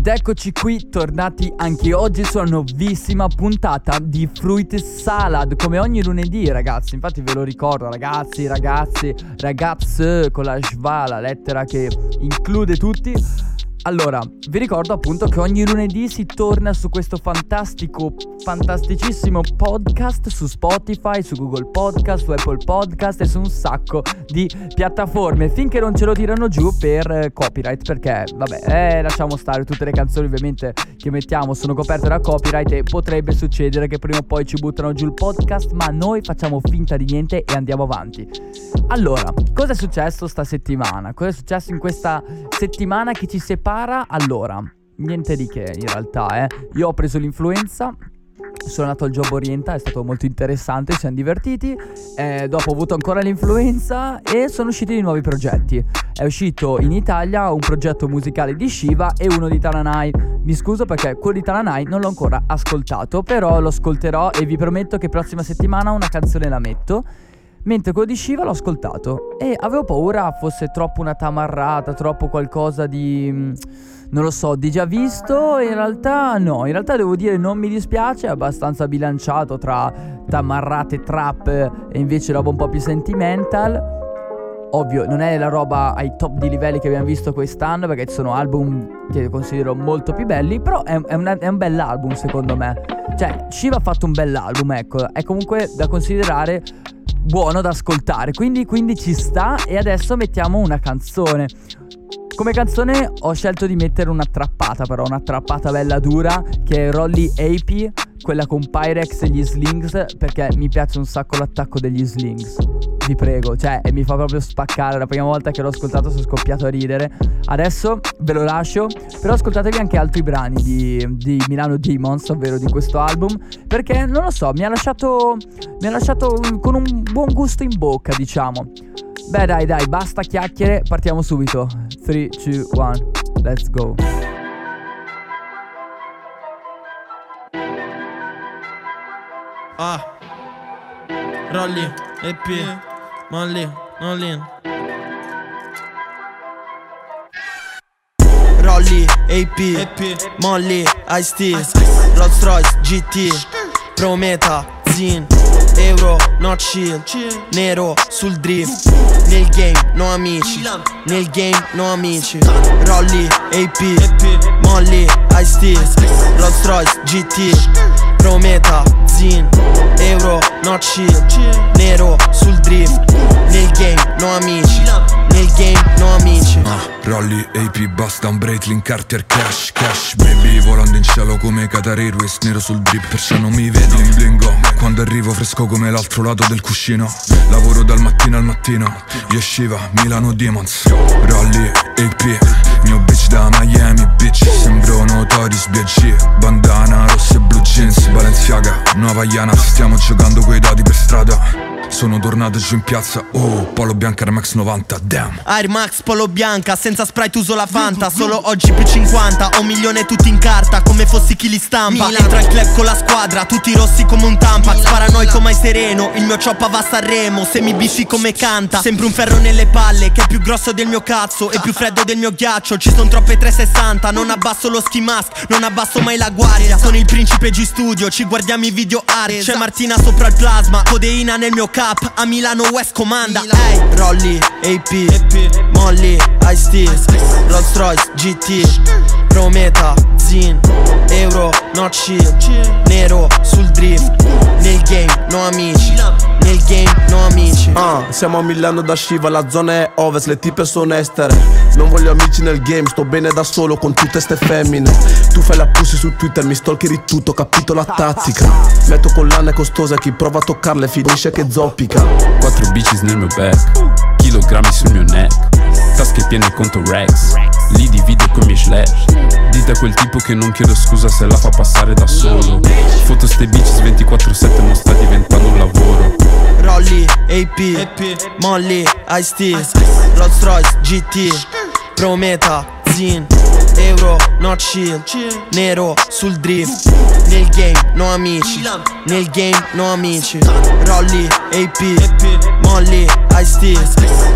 Ed eccoci qui, tornati anche oggi su una nuovissima puntata di Fruit Salad, come ogni lunedì ragazzi, infatti ve lo ricordo ragazzi, ragazzi, ragazze con la schwa, la lettera che include tutti. Allora, vi ricordo appunto che ogni lunedì si torna su questo fantastico, fantasticissimo podcast su Spotify, su Google Podcast, su Apple Podcast e su un sacco di piattaforme finché non ce lo tirano giù per eh, copyright perché, vabbè, eh, lasciamo stare tutte le canzoni ovviamente che mettiamo sono coperte da copyright e potrebbe succedere che prima o poi ci buttano giù il podcast, ma noi facciamo finta di niente e andiamo avanti. Allora, cosa è successo sta settimana? Cosa è successo in questa settimana che ci separa? Allora, niente di che in realtà, eh. Io ho preso l'influenza, sono andato al Job Orienta, è stato molto interessante, ci siamo divertiti. Eh, dopo ho avuto ancora l'influenza e sono usciti dei nuovi progetti. È uscito in Italia un progetto musicale di Shiva e uno di Taranai. Mi scuso perché quello di Taranai non l'ho ancora ascoltato, però lo ascolterò e vi prometto che prossima settimana una canzone la metto. Mentre quello di Shiva l'ho ascoltato e avevo paura fosse troppo una tamarrata, troppo qualcosa di... Mm, non lo so, di già visto. In realtà no, in realtà devo dire non mi dispiace, è abbastanza bilanciato tra tamarrate trap e invece roba un po' più sentimental. Ovvio, non è la roba ai top di livelli che abbiamo visto quest'anno, perché ci sono album che considero molto più belli, però è, è, una, è un bell'album secondo me. Cioè, Shiva ha fatto un bell'album, ecco, è comunque da considerare buono da ascoltare. Quindi, quindi ci sta e adesso mettiamo una canzone. Come canzone ho scelto di mettere una trappata, però una trappata bella dura, che è Rolly AP, quella con Pyrex e gli Slings, perché mi piace un sacco l'attacco degli Slings. Vi prego, cioè, e mi fa proprio spaccare. La prima volta che l'ho ascoltato sono scoppiato a ridere. Adesso ve lo lascio, però ascoltatevi anche altri brani di, di Milano Demons, ovvero di questo album, perché non lo so, mi ha lasciato, mi ha lasciato con un buon gusto in bocca, diciamo. Beh dai dai, basta chiacchiere, partiamo subito. 3, 2, 1, let's go. Ah Rolly, EP, Molly, Nollin Rolly, AP, Molly, Ice-T Rolls Royce, GT Prometa, Zin Euro, not chill Nero sul drift Nel game, no amici Nel game, no amici. Rolly, AP Molly, Ice-T Rolls Royce, GT Prometa, Zin Euro, not chill Nero sul drift Nel game, no amici Nel game, no amici. Ah, Rolly, AP, basta un Breitling, Cartier, cash, cash. Baby, volando in cielo come Qatar Airways Nero sul drip, perciò non mi vedi Bling blingo, quando arrivo fresco come l'altro lato del cuscino. Lavoro dal mattino al mattino Yeshiva, Milano Demons. Rolly, AP Mio bitch da Miami, bitch Sembro Notorious B.I.G. Bandana, rosse e blue jeans. Balenciaga, nuova Iana Stiamo giocando coi dati per strada sono tornato giù in piazza, oh, Polo Bianca Air Max 90, damn. Air Max Polo Bianca, senza sprite uso la Fanta. Solo oggi più 50, ho un milione tutti in carta Come fossi chi li stampa. Milan. Entra il club con la squadra, tutti rossi come un tampax Paranoico mai sereno, il mio choppa va a Sanremo Se mi bifi come canta, sempre un ferro nelle palle Che è più grosso del mio cazzo e più freddo del mio ghiaccio. Ci sono troppe 360, non abbasso lo ski mask Non abbasso mai la guardia. Con il principe G Studio, ci guardiamo i video art. C'è Martina sopra il plasma, codeina nel mio cap A Milano West comanda, ehi Rolly, AP, Molly, Ice-T Rolls Royce, GT Prometa, Zin Euro, not chill Nero sul drift Nel game, no amici Nel game, no amici. Ah, siamo a Milano da Shiva, la zona è ovest, le tipe sono estere. Non voglio amici nel game, sto bene da solo con tutte ste femmine. Tu fai la pussy su Twitter, mi stalkeri tutto, capito la tattica Metto collane costose, chi prova a toccarle finisce che zoppica. Quattro bicis nel mio back Chilogrammi sul mio neck Tasche piene conto Rex Li divido con i miei slash Dite a quel tipo che non chiedo scusa se la fa passare da solo. Foto ste bicis 24-7 non sta diventando un lavoro. Rolly, AP, Molly, Ice-T Rolls Royce, GT Prometa, Zin Euro, not chill Nero sul drift Nel game, no amici Nel game, no amici. Rolly, AP Molly, Ice-T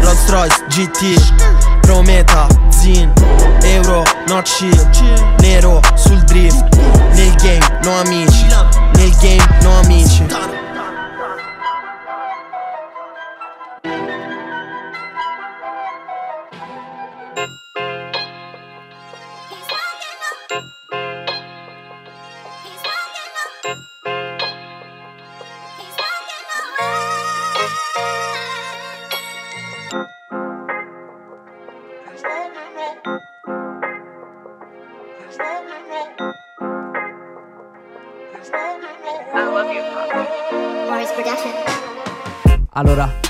Rolls Royce, GT Prometa, Zin Euro, not chill Nero sul drift Nel game, no amici Nel game, no amici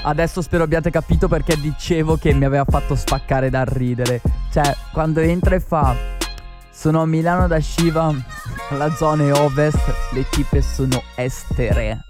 adesso spero abbiate capito perché dicevo che mi aveva fatto spaccare dal ridere. Cioè, quando entra e fa Sono a Milano da Shiva, la zona è ovest, le tipe sono estere.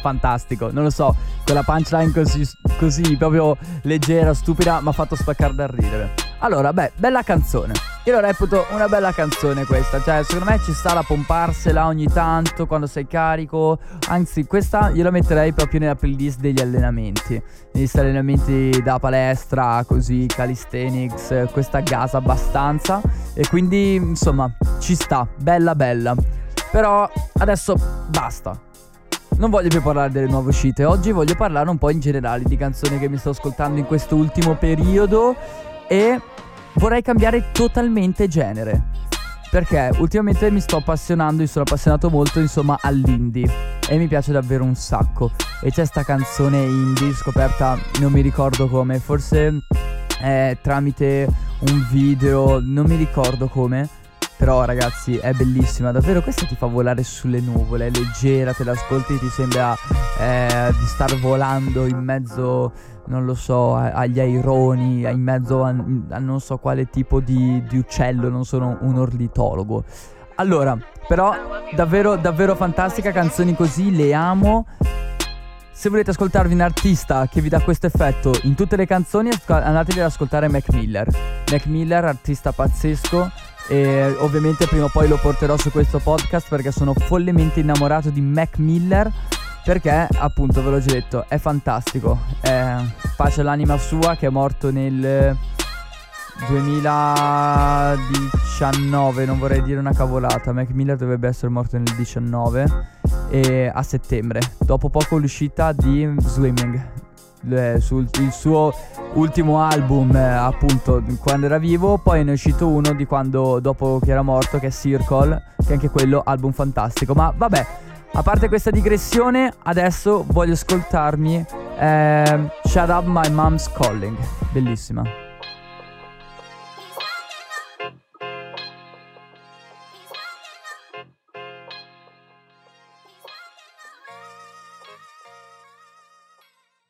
Fantastico, non lo so, quella punchline così, così proprio leggera, stupida, mi ha fatto spaccare dal ridere. Allora, beh, bella canzone. Io lo reputo una bella canzone questa, cioè secondo me ci sta da pomparsela ogni tanto quando sei carico, anzi questa io la metterei proprio nella playlist degli allenamenti, negli allenamenti da palestra, così, calisthenics, questa gasa abbastanza e quindi insomma ci sta, bella bella. Però adesso basta, non voglio più parlare delle nuove uscite, oggi voglio parlare un po' in generale di canzoni che mi sto ascoltando in questo ultimo periodo e vorrei cambiare totalmente genere. Perché ultimamente mi sto appassionando, mi sono appassionato molto insomma all'indie e mi piace davvero un sacco. E c'è sta canzone indie scoperta, non mi ricordo come, forse eh, tramite un video, non mi ricordo come. Però ragazzi è bellissima, davvero questa ti fa volare sulle nuvole, è leggera, te l'ascolti e ti sembra eh, di star volando in mezzo, non lo so, agli aironi, in mezzo a, a non so quale tipo di, di uccello, non sono un ornitologo. Allora, però davvero, davvero fantastica, canzoni così, le amo. Se volete ascoltarvi un artista che vi dà questo effetto in tutte le canzoni, andatevi ad ascoltare Mac Miller. Mac Miller, artista pazzesco. E ovviamente prima o poi lo porterò su questo podcast perché sono follemente innamorato di Mac Miller. Perché appunto ve l'ho già detto, è fantastico. È pace all'anima sua che è morto nel 2019, non vorrei dire una cavolata. Mac Miller dovrebbe essere morto nel 19 e a settembre, dopo poco l'uscita di Swimming. sul il suo ultimo album eh, appunto quando era vivo poi ne è uscito uno di quando dopo che era morto che è Circle che anche quello album fantastico ma vabbè a parte questa digressione adesso voglio ascoltarmi eh, Shut Up My Mom's Calling bellissima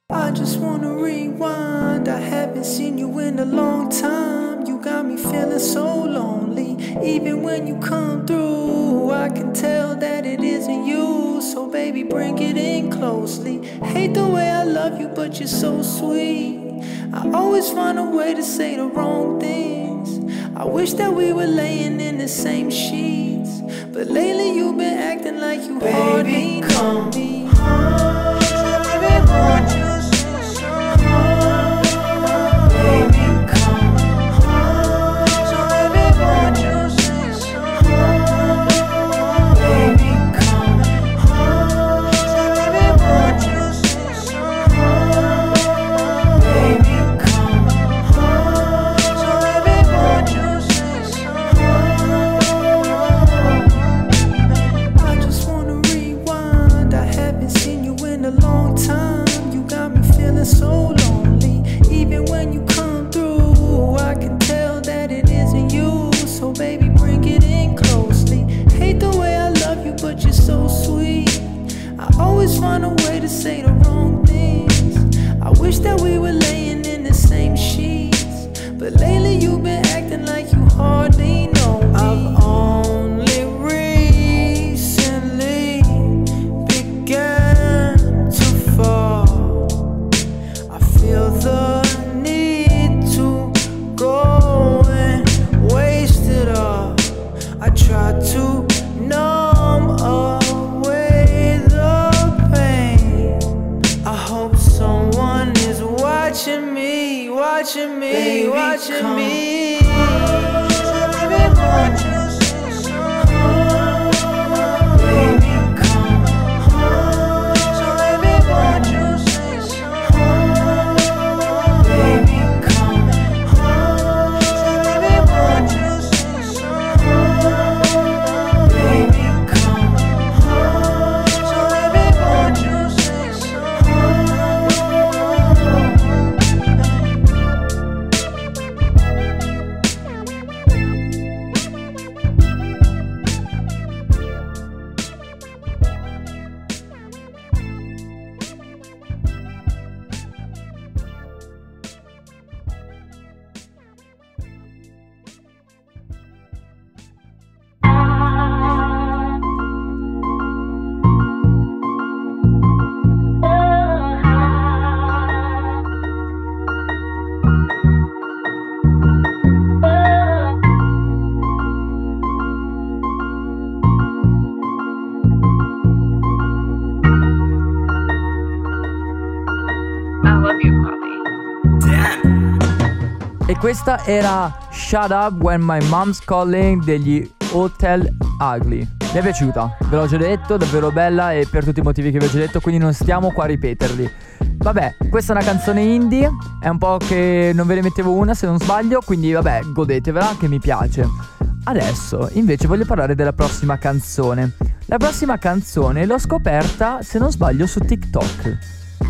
I just wanna rewind. I haven't seen you in a long time. You got me feeling so lonely. Even when you come through, I can tell that it isn't you. So, baby, bring it in closely. Hate the way I love you, but you're so sweet. I always find a way to say the wrong things. I wish that we were laying in the same sheets. But lately, you've been acting like you hardly know me. Baby, to say the wrong things. I wish that we were laying in the same sheets, but lately you've been. Questa era Shut Up When My Mom's Calling degli Hotel Ugly. Mi è piaciuta, ve l'ho già detto, davvero bella e per tutti i motivi che vi ho già detto, quindi non stiamo qua a ripeterli. Vabbè, questa è una canzone indie, è un po' che non ve ne mettevo una se non sbaglio, quindi vabbè, godetevela che mi piace. Adesso invece voglio parlare della prossima canzone. La prossima canzone l'ho scoperta, se non sbaglio, su TikTok.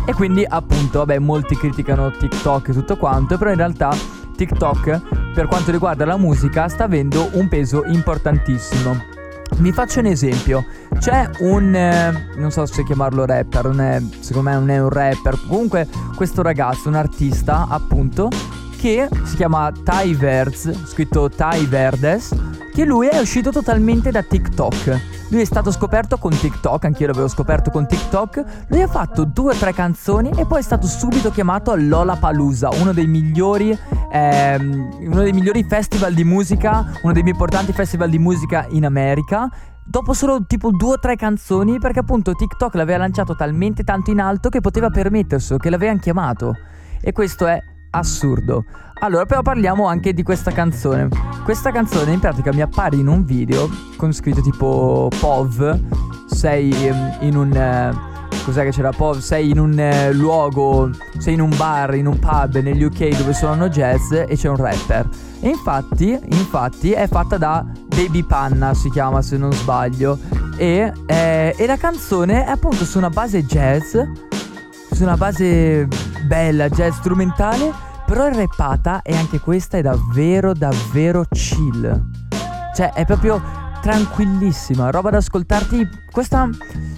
E quindi appunto, vabbè, molti criticano TikTok e tutto quanto, però in realtà TikTok per quanto riguarda la musica sta avendo un peso importantissimo. Vi faccio un esempio, c'è un, eh, non so se chiamarlo rapper, non è, secondo me non è un rapper, comunque questo ragazzo, un artista appunto, che si chiama Ty Verz, scritto Ty Verdes, che lui è uscito totalmente da TikTok. Lui è stato scoperto con TikTok, anch'io l'avevo scoperto con TikTok. Lui ha fatto due o tre canzoni e poi è stato subito chiamato a Lollapalooza, uno dei migliori, ehm, uno dei migliori festival di musica, uno dei più importanti festival di musica in America. Dopo solo tipo due o tre canzoni, perché appunto TikTok l'aveva lanciato talmente tanto in alto che poteva permetterselo, che l'avevano chiamato. E questo è assurdo. Allora, però parliamo anche di questa canzone. Questa canzone in pratica mi appare in un video con scritto tipo POV, sei ehm, in un... Cos'è che c'era POV? Sei in un eh, luogo, sei in un bar, in un pub negli UK dove suonano jazz e c'è un rapper. E infatti, infatti è fatta da Baby Panna, si chiama se non sbaglio. E, eh, e la canzone è appunto su una base jazz su una base bella, jazz strumentale, però è rappata e anche questa è davvero davvero chill. Cioè è proprio tranquillissima, roba da ascoltarti questa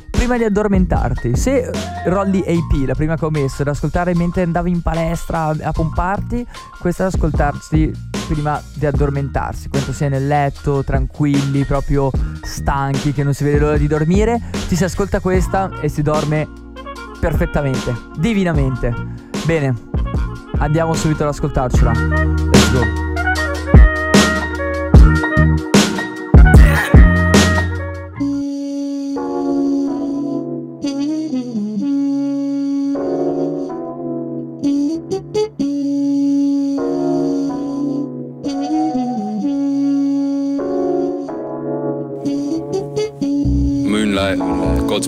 prima di addormentarti. Se Rolly AP, la prima che ho messo, da ascoltare mentre andavi in palestra a pomparti, questa da ascoltarsi prima di addormentarsi, quando sei nel letto, tranquilli, proprio stanchi, che non si vede l'ora di dormire, ti si ascolta questa e si dorme perfettamente, divinamente. Bene, andiamo subito ad ascoltarcela. Let's go.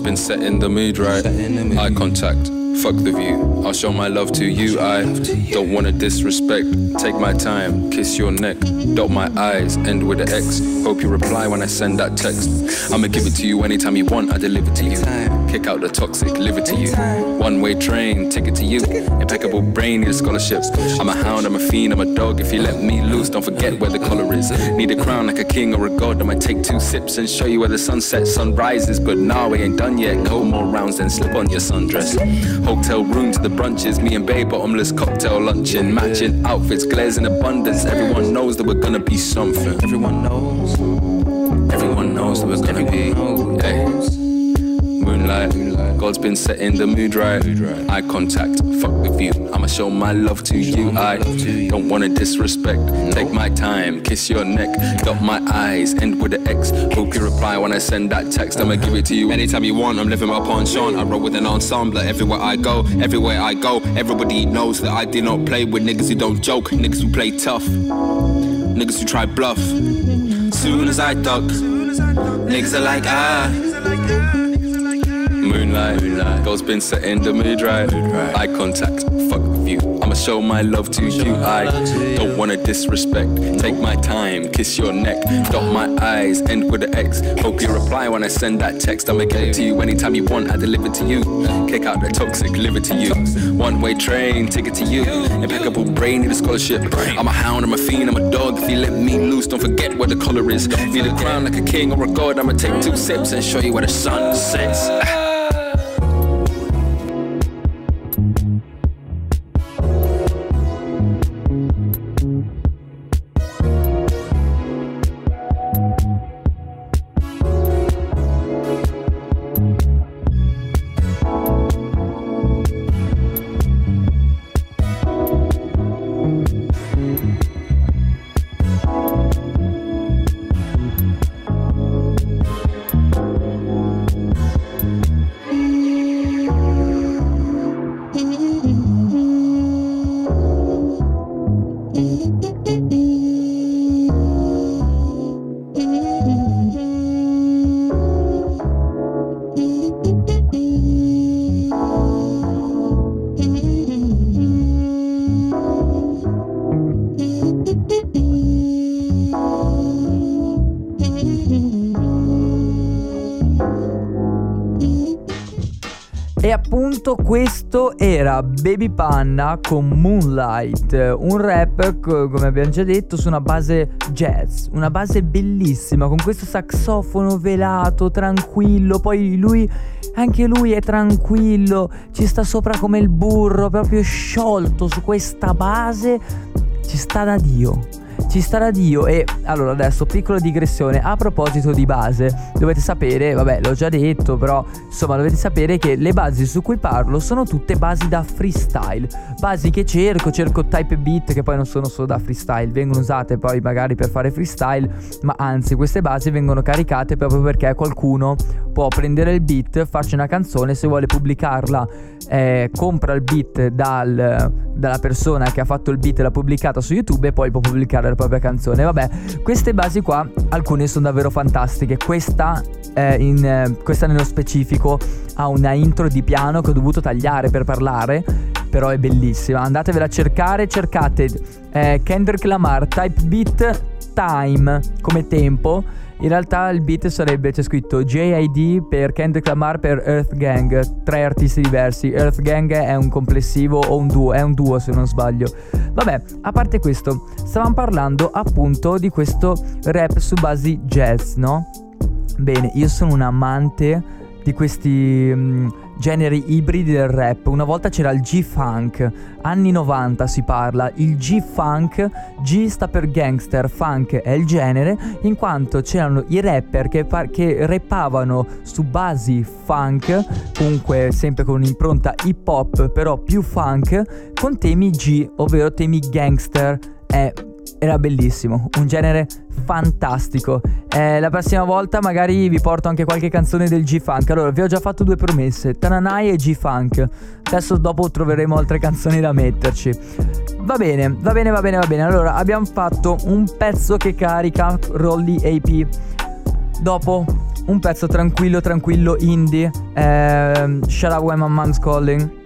Been setting the mood right. Eye contact, fuck the view. I'll show my love to you. I don't wanna disrespect. Take my time, kiss your neck, dot my eyes, end with an X. Hope you reply when I send that text. I'ma give it to you anytime you want, I deliver to you. Kick out the toxic, live it to you. One way train, ticket to you. Impeccable brain, need a scholarship. I'm a hound, I'm a fiend, I'm a dog. If you let me loose, don't forget where the collar is. Need a crown like a king or a god. I might take two sips and show you where the sunset, sun rises. But now we ain't done yet. Go more rounds, then slip on your sundress. Hotel room to the brunches. Me and Babe, bottomless cocktail luncheon. Matching outfits, glares in abundance. Everyone knows that we're gonna be something. Everyone knows. Everyone knows that we're gonna be. Hey. Moonlight, God's been setting the mood right. Eye contact, fuck with you. I'ma show my love to you. I don't wanna disrespect. Take my time, kiss your neck. Got my eyes, end with an X. Hope you reply when I send that text. I'ma give it to you anytime you want. I'm living my pension. I roll with an ensemble everywhere I go. Everywhere I go, everybody knows that I do not play with niggas who don't joke. Niggas who play tough. Niggas who try bluff. Soon as I duck, niggas are like ah. Moonlight, moonlight. Girls been setting the mood right. Eye contact, fuck with you. I'ma show my love to you. I don't wanna disrespect. Take my time, kiss your neck. Dot my eyes, end with an X. Hope you reply when I send that text. I'ma get it to you anytime you want. I deliver to you. Kick out the toxic, live it to you. One way train, ticket to you. Impeccable brain, need a scholarship. I'm a hound, I'm a fiend, I'm a dog. If you let me loose, don't forget where the color is. Need a crown like a king or a god. I'ma take two sips and show you where the sun sets. Appunto questo era Baby Panna con Moonlight, un rap, co- come abbiamo già detto, su una base jazz, una base bellissima, con questo saxofono velato, tranquillo, poi lui, anche lui è tranquillo, ci sta sopra come il burro, proprio sciolto su questa base, ci sta da Dio. Ci sta da Dio e allora adesso piccola digressione a proposito di base dovete sapere vabbè l'ho già detto però insomma dovete sapere che le basi su cui parlo sono tutte basi da freestyle basi che cerco cerco type beat che poi non sono solo da freestyle vengono usate poi magari per fare freestyle ma anzi queste basi vengono caricate proprio perché qualcuno può prendere il beat farci una canzone se vuole pubblicarla eh, compra il beat dal, dalla persona che ha fatto il beat e l'ha pubblicata su YouTube e poi può pubblicare la propria canzone. Vabbè, queste basi qua, alcune sono davvero fantastiche. Questa, eh, in, eh, questa nello specifico ha una intro di piano che ho dovuto tagliare per parlare, però è bellissima. Andatevela a cercare, cercate eh, Kendrick Lamar, Type Beat Time come tempo. In realtà il beat sarebbe, c'è scritto JID per Kendrick Lamar per Earth Gang, tre artisti diversi. Earth Gang è un complessivo o un duo, è un duo se non sbaglio. Vabbè, a parte questo, stavamo parlando appunto di questo rap su basi jazz, no? Bene, io sono un amante di questi mm, generi ibridi del rap. Una volta c'era il G-Funk, anni 90 si parla. Il G-Funk, G sta per gangster, funk è il genere, in quanto c'erano i rapper che, par- che rappavano su basi funk, comunque sempre con un'impronta hip hop, però più funk, con temi G, ovvero temi gangster. Eh, era bellissimo, un genere fantastico. Eh, la prossima volta magari vi porto anche qualche canzone del G-Funk. Allora, vi ho già fatto due promesse, Tananai e G-Funk. Adesso dopo troveremo altre canzoni da metterci. Va bene, va bene, va bene, va bene. Allora, abbiamo fatto un pezzo che carica Rolly AP. Dopo un pezzo tranquillo, tranquillo, indie. Eh, Shut up when my mom's calling.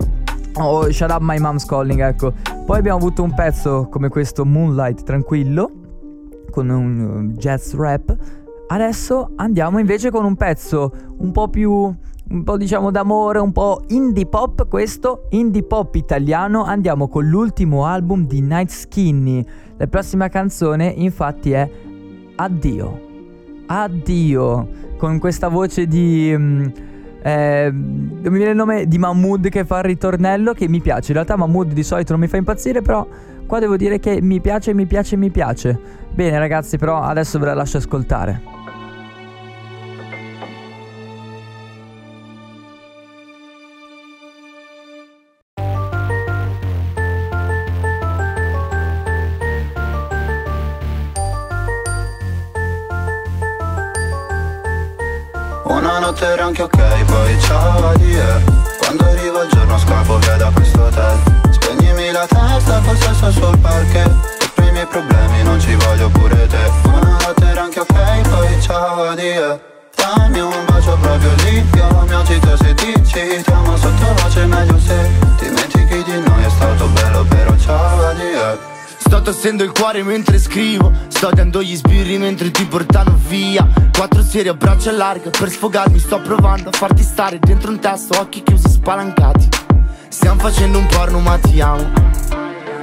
Oh, Shut Up My Mom's Calling, ecco. Poi abbiamo avuto un pezzo come questo Moonlight tranquillo, con un uh, jazz rap. Adesso andiamo invece con un pezzo un po' più, un po' diciamo d'amore, un po' indie pop questo, indie pop italiano. Andiamo con l'ultimo album di Night Skinny. La prossima canzone infatti è Addio. Addio. Con questa voce di... mm, eh, non mi viene il nome di Mahmood che fa il ritornello che mi piace. In realtà Mahmood di solito non mi fa impazzire, però qua devo dire che mi piace, mi piace, mi piace. Bene ragazzi, però adesso ve la lascio ascoltare. Anche ok, poi ciao addio. Quando arriva il giorno scappo via da questo hotel. Spegnimi la testa col sesso sul parquet. Per i miei problemi non ci voglio pure te. Buonanotte era anche ok, poi ciao addio. Dammi un bacio proprio lì Io mi agito se dici Ti amo sottovoce meglio se Dimentichi di noi è stato bello però ciao addio Sto tossendo il cuore mentre scrivo. Sto dando gli sbirri mentre ti portano via. Quattro serie a braccia larghe Per sfogarmi sto provando a farti stare dentro un testo Occhi chiusi spalancati. Stiamo facendo un porno ma ti amo.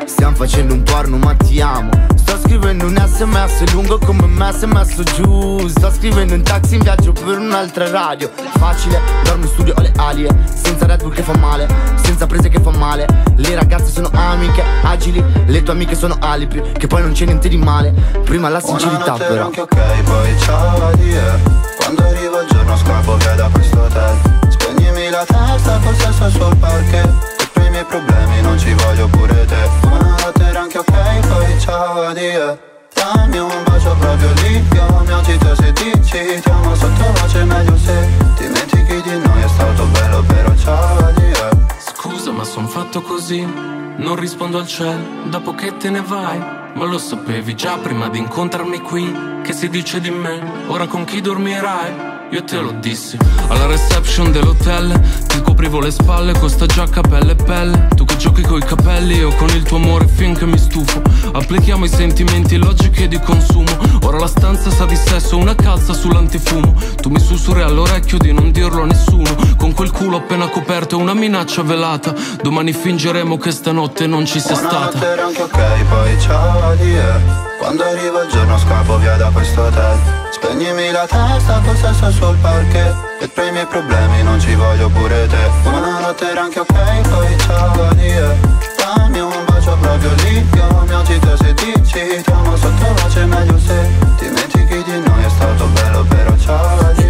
Stiamo facendo un porno ma ti amo scrivendo un sms lungo come me se messo giù. Sto scrivendo un taxi in viaggio per un'altra radio. Facile, dormo in studio ho le alie Senza Red Bull che fa male, senza prese che fa male. Le ragazze sono amiche, agili Le tue amiche sono alibi, che poi non c'è niente di male. Prima la sincerità però. anche ok, poi ciao addio. Quando arriva il giorno scappo via da questo hotel. Spegnimi la testa col sesso sul parquet miei problemi non ci voglio pure te. Buonanotte era anche ok, poi ciao addio. Dammi un bacio proprio lì Io mi agito se dici Ti amo sottovoce meglio se Dimentichi di noi è stato bello però ciao addio. Scusa ma son fatto così Non rispondo al cielo dopo che te ne vai. Ma lo sapevi già prima di incontrarmi qui Che si dice di me Ora con chi dormirai? Io te lo dissi. Alla reception dell'hotel Ti coprivo le spalle con sta giacca pelle e pelle. Tu che giochi coi capelli Io con il tuo amore finché mi stufo. Applichiamo i sentimenti logici e di consumo. Ora la stanza sa di sesso Una calza sull'antifumo. Tu mi sussurri all'orecchio di non dirlo a nessuno. Con quel culo appena coperto Una minaccia velata. Domani fingeremo che stanotte non ci sia Buonanotte stata. Anche ok, poi ciao addio Quando arriva il giorno scappo via da questo hotel. Spegnimi la testa col sesso sul parquet. E per i miei problemi non ci voglio pure te. Buonanotte era anche ok, poi ciao addio. Dammi un bacio proprio lì Io mi agito se dici Ti amo sottovoce meglio se Dimentichi di noi. È stato bello però ciao addio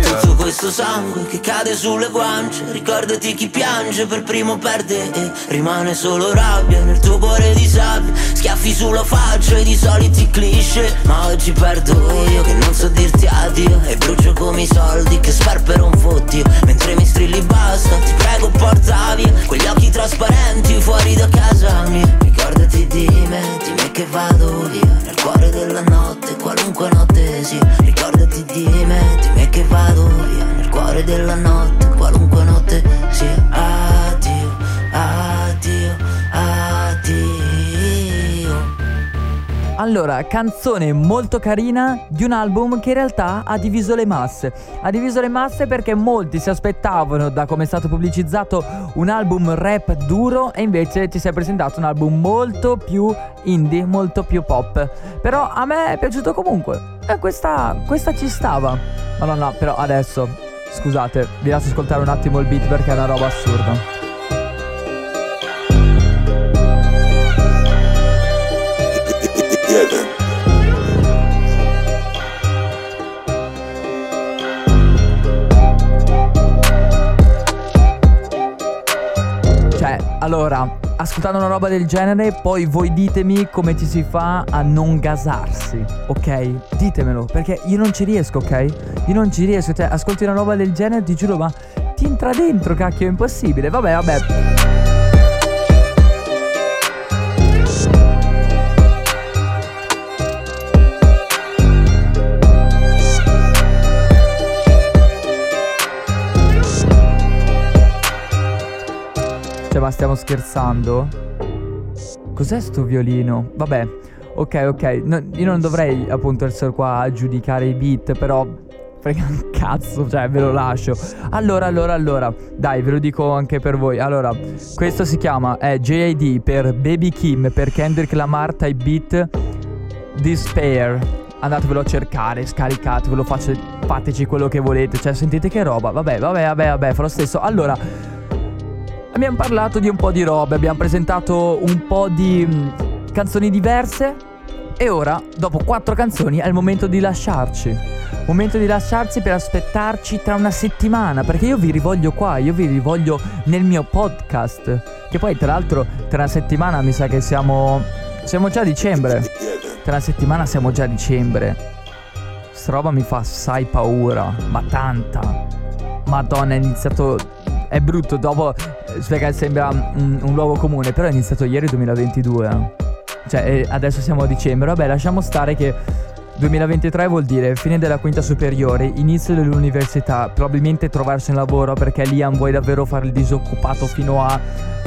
questo sangue che cade sulle guance. Ricordati chi piange per primo perde E rimane solo rabbia nel tuo cuore di sabbia. Schiaffi sulla faccia e di soliti cliché. Ma oggi perdo io che non so dirti addio. E brucio come i soldi che sperpero un fottio. Mentre mi strilli basta, ti prego porta via Quegli occhi trasparenti fuori da casa mia Ricordati di me, di me che vado via. Nel cuore della notte, qualunque notte sia. Ricordati di me, di che vado via. Nel cuore della notte, qualunque notte sia. Addio, Allora, canzone molto carina di un album che in realtà ha diviso le masse. Ha diviso le masse perché molti si aspettavano, da come è stato pubblicizzato, un album rap duro e invece ci si è presentato un album molto più indie, molto più pop. Però a me è piaciuto comunque. E questa, questa ci stava. Madonna, però adesso, scusate, vi lascio ascoltare un attimo il beat perché è una roba assurda. Allora, ascoltando una roba del genere, poi voi ditemi come ci si fa a non gasarsi, ok? Ditemelo, perché io non ci riesco, ok? Io non ci riesco, cioè, ascolti una roba del genere, ti giuro, ma ti entra dentro, cacchio, è impossibile. Vabbè, vabbè. Ma stiamo scherzando? Cos'è sto violino? Vabbè, ok, ok. No, io non dovrei appunto essere qua a giudicare i beat, però. Frega un cazzo, cioè ve lo lascio. Allora, allora, allora. Dai, ve lo dico anche per voi. Allora, questo si chiama è JID per Baby Kim, per Kendrick Lamar type beat Despair. Andatevelo a cercare, scaricatevelo, fateci quello che volete. Cioè, sentite che roba. Vabbè, vabbè, vabbè, vabbè, fa lo stesso. Allora, abbiamo parlato di un po' di robe, abbiamo presentato un po' di mh, canzoni diverse. E ora, dopo quattro canzoni, è il momento di lasciarci. Momento di lasciarci per aspettarci tra una settimana. Perché io vi rivoglio qua, io vi rivoglio nel mio podcast. Che poi, tra l'altro, tra una settimana mi sa che siamo. Siamo già a dicembre. Tra una settimana siamo già a dicembre. Sta roba mi fa assai paura, ma tanta. Madonna, è iniziato. È brutto dopo. Spiegare sembra un, un luogo comune, però è iniziato ieri 2022. eh. Cioè, eh, adesso siamo a dicembre. Vabbè, lasciamo stare che 2023 vuol dire fine della quinta superiore, inizio dell'università, probabilmente trovarsi un lavoro perché Liam vuoi davvero fare il disoccupato fino a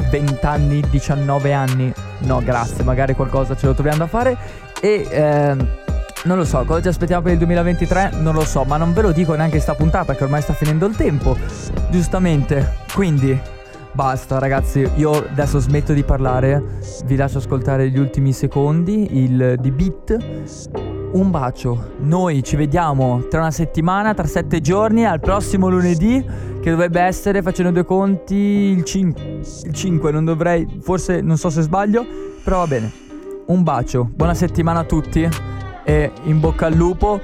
20 anni, 19 anni. No, grazie, magari qualcosa ce lo troviamo da fare. E ehm, non lo so, cosa ci aspettiamo per il 2023? Non lo so, ma non ve lo dico neanche sta puntata che ormai sta finendo il tempo. Giustamente. Quindi basta ragazzi, io adesso smetto di parlare, vi lascio ascoltare gli ultimi secondi, il di beat. Un bacio, noi ci vediamo tra una settimana, tra sette giorni, al prossimo lunedì, che dovrebbe essere, facendo due conti, il 5. Il 5, non dovrei, forse non so se sbaglio, però va bene. Un bacio, buona settimana a tutti e in bocca al lupo.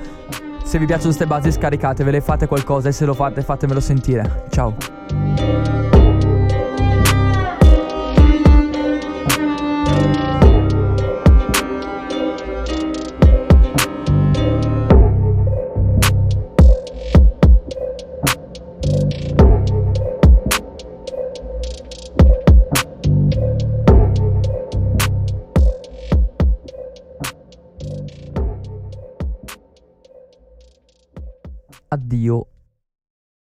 Se vi piacciono queste basi scaricatevele, fate qualcosa e se lo fate fatemelo sentire. Ciao. Addio